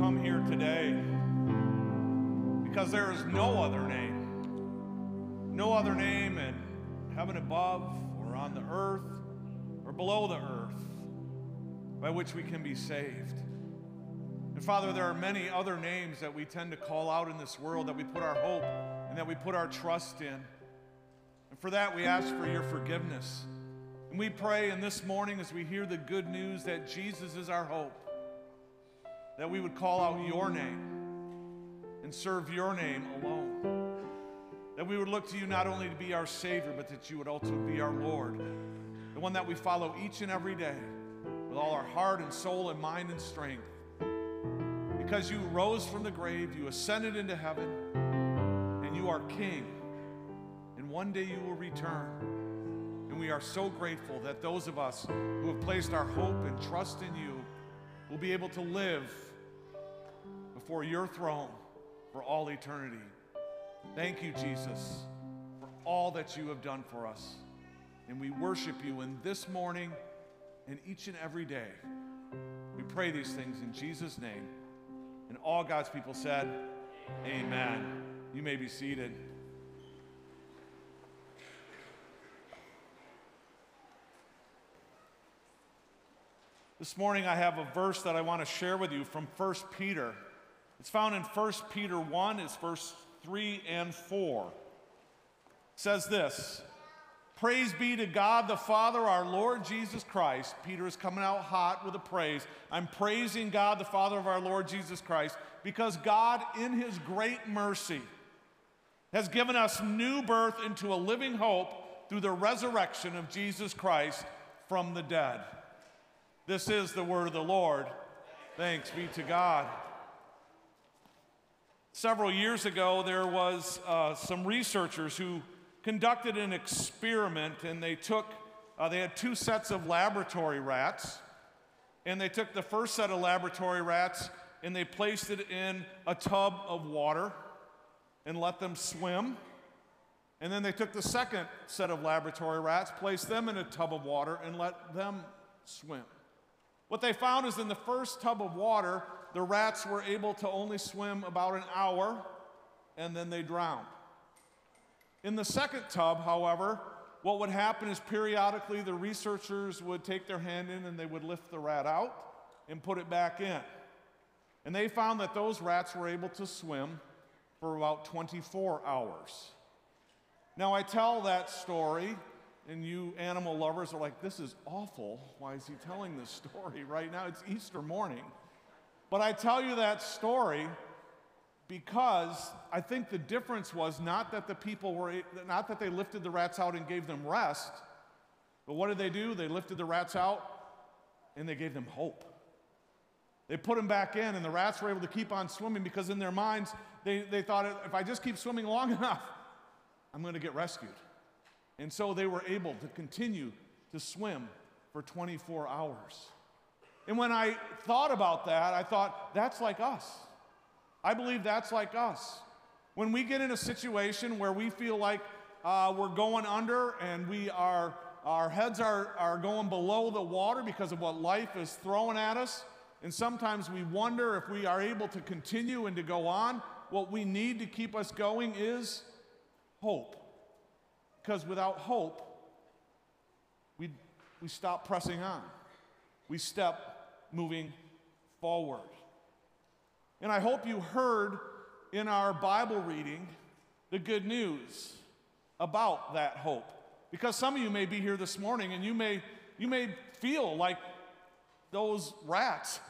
come here today because there is no other name, no other name in heaven above or on the earth or below the earth by which we can be saved. And Father, there are many other names that we tend to call out in this world that we put our hope and that we put our trust in. And for that, we ask for your forgiveness. And we pray in this morning as we hear the good news that Jesus is our hope, that we would call out your name and serve your name alone. That we would look to you not only to be our Savior, but that you would also be our Lord, the one that we follow each and every day with all our heart and soul and mind and strength. Because you rose from the grave, you ascended into heaven, and you are King. And one day you will return. And we are so grateful that those of us who have placed our hope and trust in you will be able to live before your throne for all eternity. Thank you, Jesus, for all that you have done for us. And we worship you in this morning and each and every day. We pray these things in Jesus' name. And all God's people said, Amen. You may be seated. This morning I have a verse that I want to share with you from 1 Peter. It's found in 1 Peter 1, it's verse 3 and 4. It says this Praise be to God the Father, our Lord Jesus Christ. Peter is coming out hot with a praise. I'm praising God the Father of our Lord Jesus Christ because God, in his great mercy, has given us new birth into a living hope through the resurrection of Jesus Christ from the dead. This is the word of the Lord. Thanks be to God. Several years ago, there was uh, some researchers who conducted an experiment, and they took, uh, they had two sets of laboratory rats, and they took the first set of laboratory rats and they placed it in a tub of water and let them swim. And then they took the second set of laboratory rats, placed them in a tub of water, and let them swim. What they found is in the first tub of water, the rats were able to only swim about an hour and then they drowned. In the second tub, however, what would happen is periodically the researchers would take their hand in and they would lift the rat out and put it back in. And they found that those rats were able to swim for about 24 hours. Now, I tell that story, and you animal lovers are like, this is awful. Why is he telling this story right now? It's Easter morning. But I tell you that story because I think the difference was not that the people were, not that they lifted the rats out and gave them rest, but what did they do? They lifted the rats out and they gave them hope. They put them back in, and the rats were able to keep on swimming because in their minds, they, they thought, if I just keep swimming long enough, I'm going to get rescued. And so they were able to continue to swim for 24 hours. And when I thought about that, I thought, that's like us. I believe that's like us. When we get in a situation where we feel like uh, we're going under and we are, our heads are, are going below the water because of what life is throwing at us, and sometimes we wonder if we are able to continue and to go on, what we need to keep us going is hope. Because without hope, we, we stop pressing on. We step moving forward. And I hope you heard in our Bible reading the good news about that hope. Because some of you may be here this morning and you may, you may feel like those rats.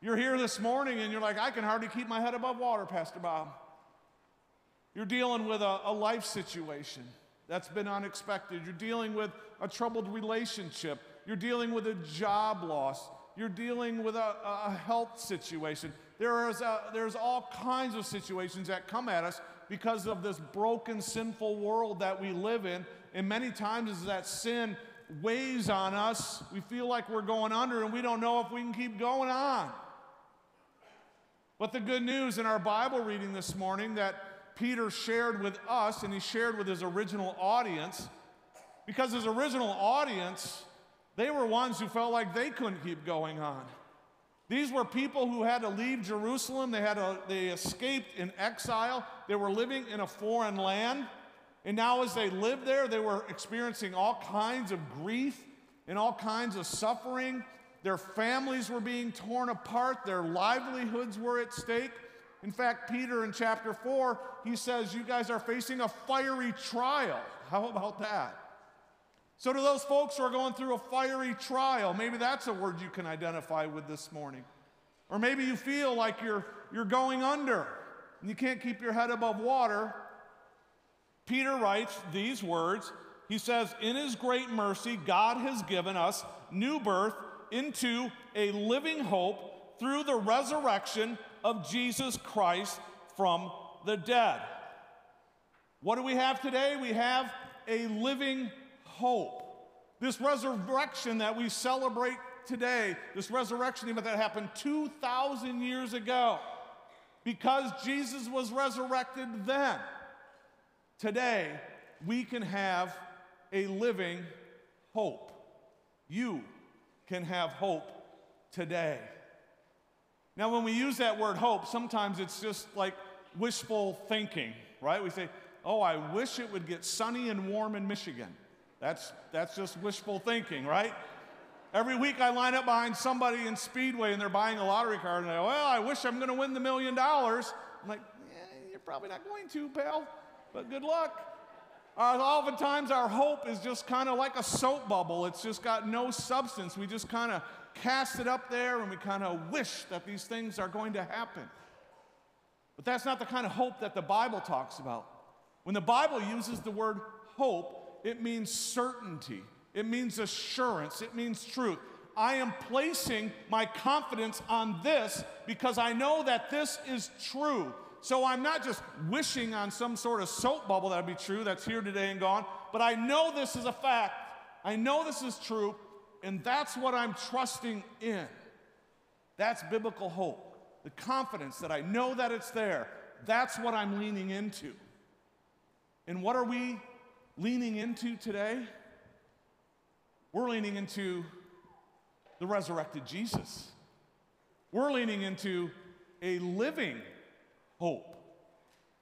You're here this morning and you're like, I can hardly keep my head above water, Pastor Bob. You're dealing with a, a life situation that's been unexpected. You're dealing with a troubled relationship. You're dealing with a job loss. You're dealing with a, a health situation. There is a, there's all kinds of situations that come at us because of this broken, sinful world that we live in. And many times, as that sin weighs on us, we feel like we're going under and we don't know if we can keep going on. But the good news in our Bible reading this morning that Peter shared with us and he shared with his original audience, because his original audience, they were ones who felt like they couldn't keep going on. These were people who had to leave Jerusalem. They, had a, they escaped in exile. They were living in a foreign land. And now, as they lived there, they were experiencing all kinds of grief and all kinds of suffering. Their families were being torn apart, their livelihoods were at stake. In fact, Peter in chapter 4, he says, You guys are facing a fiery trial. How about that? So, to those folks who are going through a fiery trial, maybe that's a word you can identify with this morning. Or maybe you feel like you're, you're going under and you can't keep your head above water. Peter writes these words He says, In His great mercy, God has given us new birth into a living hope through the resurrection of Jesus Christ from the dead. What do we have today? We have a living hope. This resurrection that we celebrate today, this resurrection event that happened 2,000 years ago, because Jesus was resurrected then, today we can have a living hope. You can have hope today. Now, when we use that word hope, sometimes it's just like wishful thinking, right? We say, Oh, I wish it would get sunny and warm in Michigan. That's, that's just wishful thinking, right? Every week I line up behind somebody in Speedway and they're buying a lottery card and they go, Well, I wish I'm going to win the million dollars. I'm like, yeah, You're probably not going to, pal, but good luck. Uh, oftentimes our hope is just kind of like a soap bubble, it's just got no substance. We just kind of cast it up there and we kind of wish that these things are going to happen. But that's not the kind of hope that the Bible talks about. When the Bible uses the word hope, it means certainty, it means assurance, it means truth. I am placing my confidence on this because I know that this is true. So I'm not just wishing on some sort of soap bubble that'd be true, that's here today and gone, but I know this is a fact. I know this is true, and that's what I'm trusting in. That's biblical hope. The confidence that I know that it's there. That's what I'm leaning into. And what are we leaning into today? We're leaning into the resurrected Jesus. We're leaning into a living hope.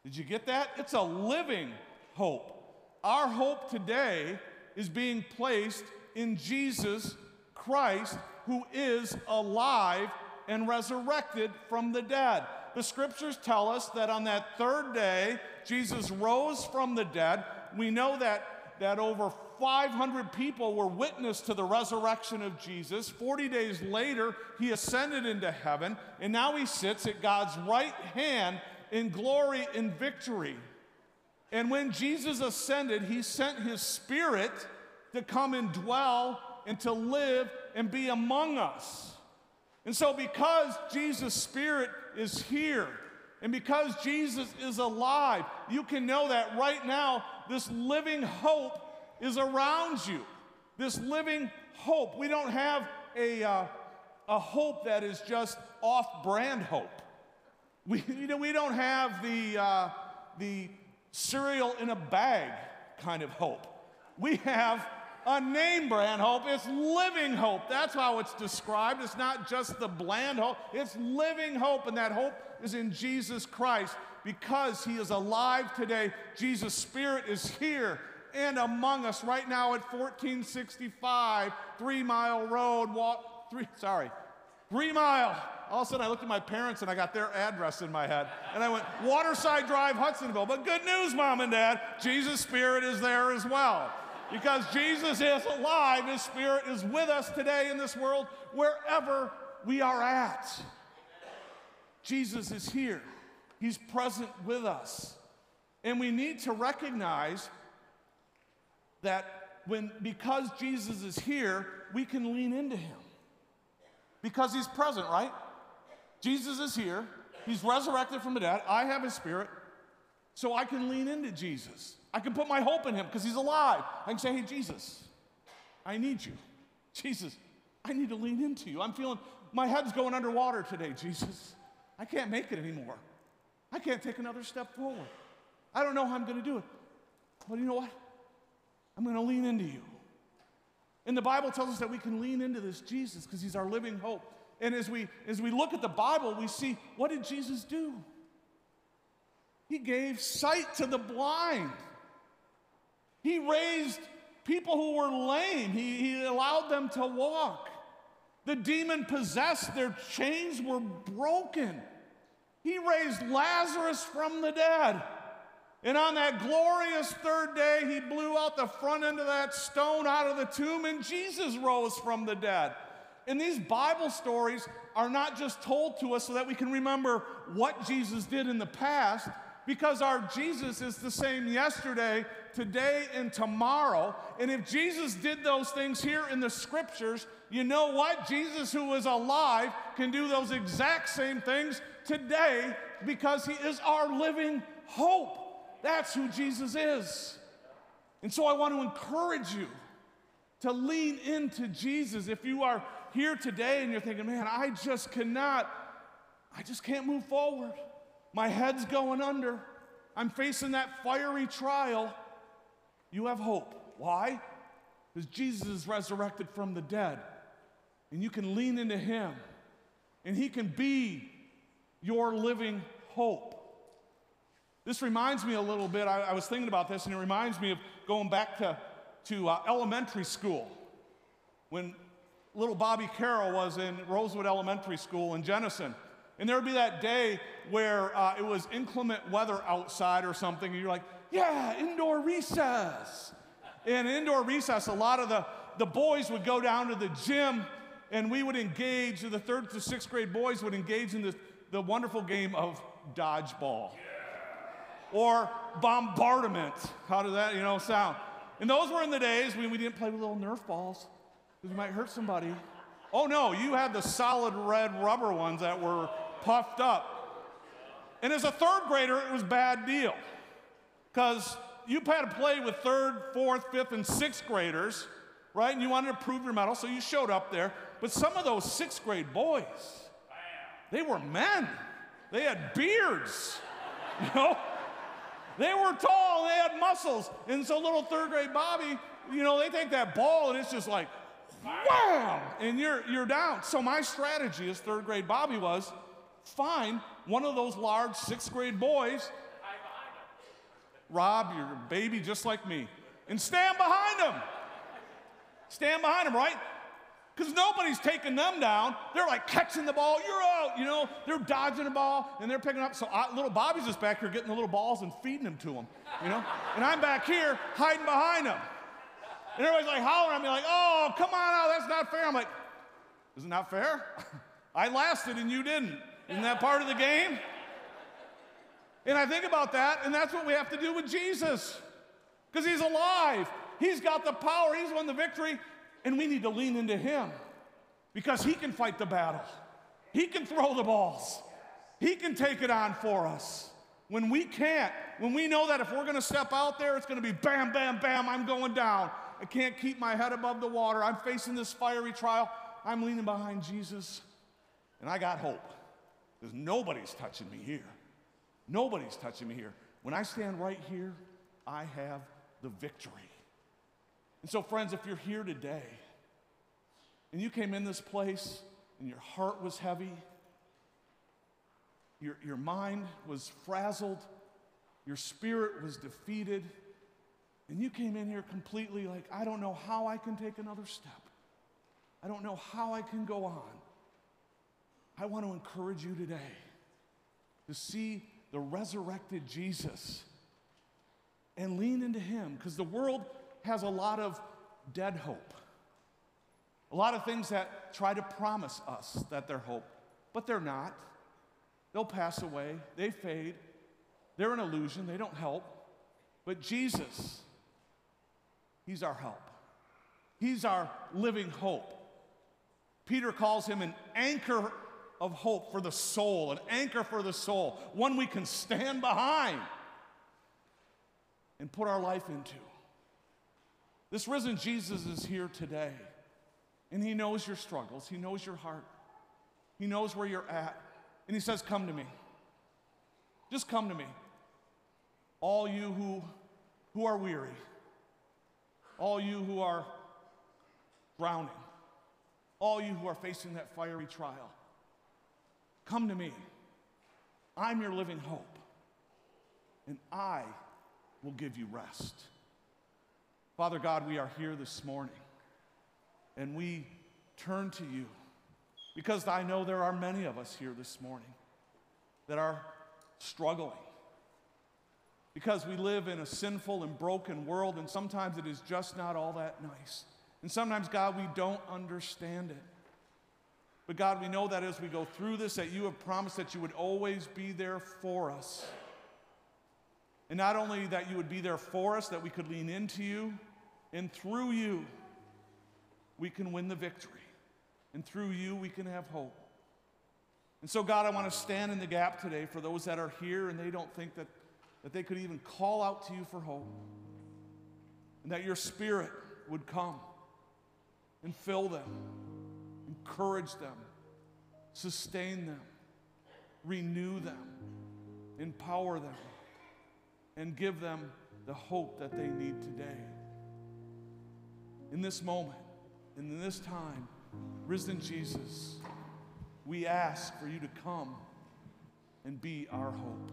Did you get that? It's a living hope. Our hope today is being placed in Jesus Christ, who is alive and resurrected from the dead. The scriptures tell us that on that third day, Jesus rose from the dead we know that, that over 500 people were witness to the resurrection of Jesus. 40 days later, he ascended into heaven, and now he sits at God's right hand in glory and victory. And when Jesus ascended, he sent his spirit to come and dwell and to live and be among us. And so, because Jesus' spirit is here, and because Jesus is alive, you can know that right now this living hope is around you. This living hope. We don't have a, uh, a hope that is just off brand hope. We, you know, we don't have the, uh, the cereal in a bag kind of hope. We have a name brand hope. It's living hope. That's how it's described. It's not just the bland hope, it's living hope. And that hope is in Jesus Christ because he is alive today. Jesus' Spirit is here and among us right now at 1465 Three Mile Road. Walk, three, sorry, Three Mile. All of a sudden, I looked at my parents and I got their address in my head. And I went, Waterside Drive, Hudsonville. But good news, Mom and Dad, Jesus' Spirit is there as well. Because Jesus is alive, His Spirit is with us today in this world, wherever we are at. Jesus is here. He's present with us. And we need to recognize that when because Jesus is here, we can lean into him. Because he's present, right? Jesus is here. He's resurrected from the dead. I have his spirit. So I can lean into Jesus. I can put my hope in him because he's alive. I can say, "Hey Jesus, I need you. Jesus, I need to lean into you. I'm feeling my head's going underwater today, Jesus. I can't make it anymore. I can't take another step forward. I don't know how I'm going to do it. But you know what? I'm going to lean into you. And the Bible tells us that we can lean into this Jesus because he's our living hope. And as we, as we look at the Bible, we see what did Jesus do? He gave sight to the blind. He raised people who were lame, he, he allowed them to walk. The demon possessed, their chains were broken. He raised Lazarus from the dead. And on that glorious third day, he blew out the front end of that stone out of the tomb, and Jesus rose from the dead. And these Bible stories are not just told to us so that we can remember what Jesus did in the past, because our Jesus is the same yesterday, today, and tomorrow. And if Jesus did those things here in the scriptures, you know what? Jesus, who is alive, can do those exact same things today because he is our living hope. That's who Jesus is. And so I want to encourage you to lean into Jesus. If you are here today and you're thinking, man, I just cannot, I just can't move forward. My head's going under. I'm facing that fiery trial. You have hope. Why? Because Jesus is resurrected from the dead. And you can lean into Him. And He can be your living hope. This reminds me a little bit, I, I was thinking about this, and it reminds me of going back to, to uh, elementary school when little Bobby Carroll was in Rosewood Elementary School in Jenison. And there would be that day where uh, it was inclement weather outside or something, and you're like, yeah, indoor recess. And indoor recess, a lot of the, the boys would go down to the gym and we would engage, the third to sixth grade boys would engage in the, the wonderful game of dodgeball or bombardment. How does that, you know, sound? And those were in the days when we didn't play with little Nerf balls because you might hurt somebody. Oh no, you had the solid red rubber ones that were puffed up. And as a third grader, it was bad deal because you had to play with third, fourth, fifth, and sixth graders, right? And you wanted to prove your mettle, so you showed up there. But some of those sixth grade boys, they were men. They had beards, you know? They were tall, they had muscles. And so little third grade Bobby, you know, they take that ball and it's just like, wham, and you're, you're down. So my strategy as third grade Bobby was find one of those large sixth grade boys, Rob, you're a baby just like me, and stand behind him. Stand behind him, right? Because nobody's taking them down. They're like catching the ball, you're out, you know, they're dodging the ball and they're picking up. So I, little Bobby's just back here getting the little balls and feeding them to them, you know, and I'm back here hiding behind them. And everybody's like hollering at me, like, oh, come on out, that's not fair. I'm like, isn't that fair? I lasted and you didn't. Isn't that part of the game? And I think about that, and that's what we have to do with Jesus. Because he's alive. He's got the power. He's won the victory. And we need to lean into Him because He can fight the battle, He can throw the balls, He can take it on for us. When we can't, when we know that if we're gonna step out there, it's gonna be bam, bam, bam, I'm going down. I can't keep my head above the water. I'm facing this fiery trial. I'm leaning behind Jesus, and I got hope because nobody's touching me here. Nobody's touching me here. When I stand right here, I have the victory. And so, friends, if you're here today and you came in this place and your heart was heavy, your, your mind was frazzled, your spirit was defeated, and you came in here completely like, I don't know how I can take another step. I don't know how I can go on. I want to encourage you today to see the resurrected Jesus and lean into him because the world has a lot of dead hope. A lot of things that try to promise us that they're hope, but they're not. They'll pass away, they fade, they're an illusion, they don't help. But Jesus, He's our help, He's our living hope. Peter calls him an anchor of hope for the soul, an anchor for the soul, one we can stand behind and put our life into. This risen Jesus is here today, and He knows your struggles, He knows your heart, He knows where you're at, and He says, Come to me. Just come to me. All you who, who are weary, all you who are drowning, all you who are facing that fiery trial, come to me. I'm your living hope, and I will give you rest. Father God, we are here this morning, and we turn to you because I know there are many of us here this morning that are struggling. Because we live in a sinful and broken world, and sometimes it is just not all that nice. And sometimes, God, we don't understand it. But God, we know that as we go through this, that you have promised that you would always be there for us. And not only that you would be there for us, that we could lean into you, and through you, we can win the victory. And through you, we can have hope. And so, God, I want to stand in the gap today for those that are here and they don't think that, that they could even call out to you for hope. And that your spirit would come and fill them, encourage them, sustain them, renew them, empower them, and give them the hope that they need today. In this moment, in this time, risen Jesus, we ask for you to come and be our hope.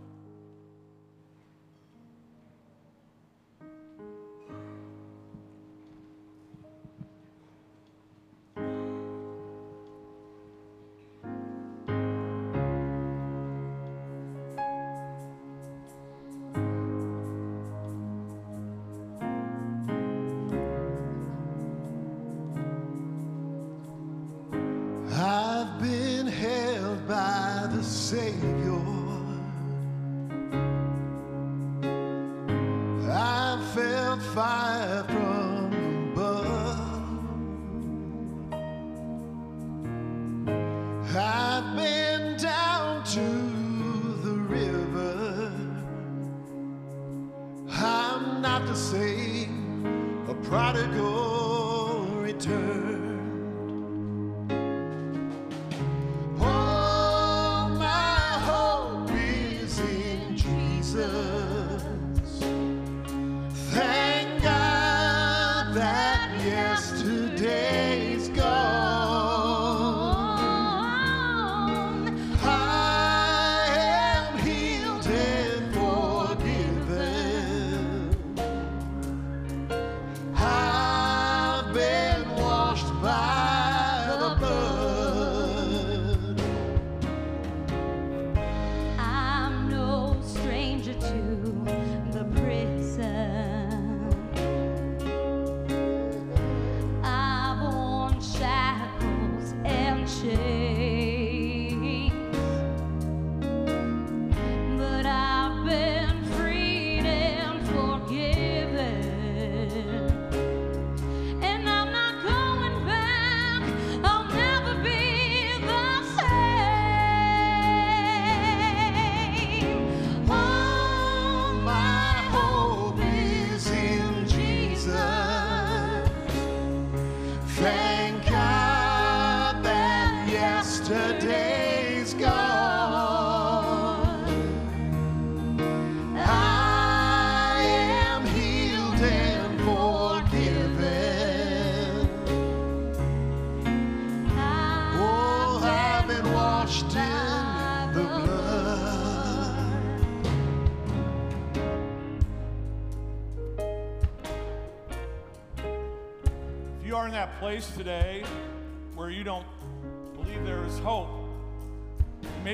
Been down to the river. I'm not the same, a prodigal returned.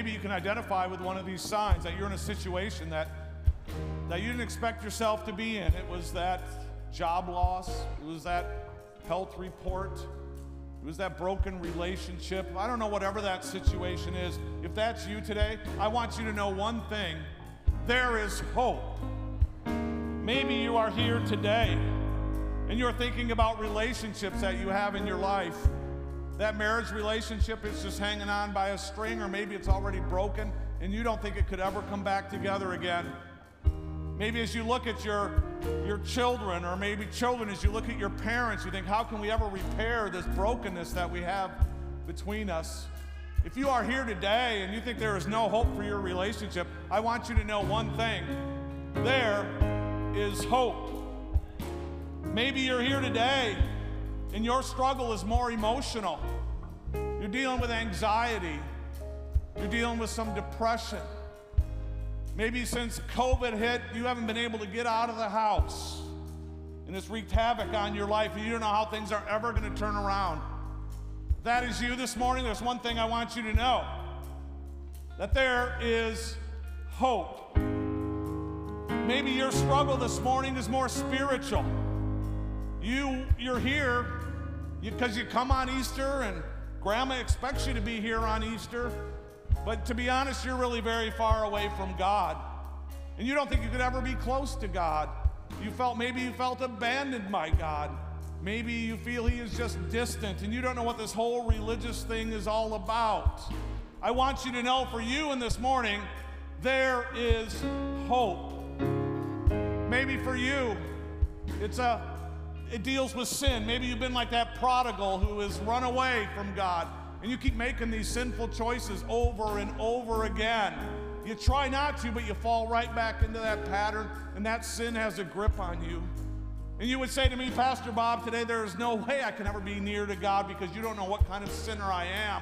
Maybe you can identify with one of these signs that you're in a situation that, that you didn't expect yourself to be in. It was that job loss, it was that health report, it was that broken relationship. I don't know, whatever that situation is. If that's you today, I want you to know one thing there is hope. Maybe you are here today and you're thinking about relationships that you have in your life. That marriage relationship is just hanging on by a string, or maybe it's already broken and you don't think it could ever come back together again. Maybe as you look at your, your children, or maybe children, as you look at your parents, you think, how can we ever repair this brokenness that we have between us? If you are here today and you think there is no hope for your relationship, I want you to know one thing there is hope. Maybe you're here today and your struggle is more emotional. You're dealing with anxiety. You're dealing with some depression. Maybe since COVID hit, you haven't been able to get out of the house. And it's wreaked havoc on your life. And you don't know how things are ever going to turn around. If that is you this morning, there's one thing I want you to know that there is hope. Maybe your struggle this morning is more spiritual. You, you're here because you, you come on Easter and grandma expects you to be here on Easter. But to be honest, you're really very far away from God. And you don't think you could ever be close to God. You felt maybe you felt abandoned by God. Maybe you feel He is just distant and you don't know what this whole religious thing is all about. I want you to know for you in this morning, there is hope. Maybe for you, it's a it deals with sin. Maybe you've been like that prodigal who has run away from God and you keep making these sinful choices over and over again. You try not to, but you fall right back into that pattern, and that sin has a grip on you. And you would say to me, Pastor Bob, today there is no way I can ever be near to God because you don't know what kind of sinner I am.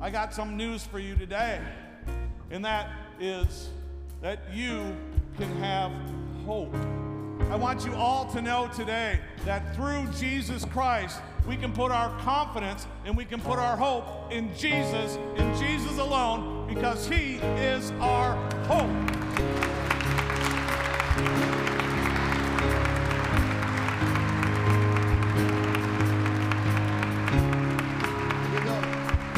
I got some news for you today, and that is that you can have hope. I want you all to know today that through Jesus Christ, we can put our confidence and we can put our hope in Jesus, in Jesus alone, because He is our hope.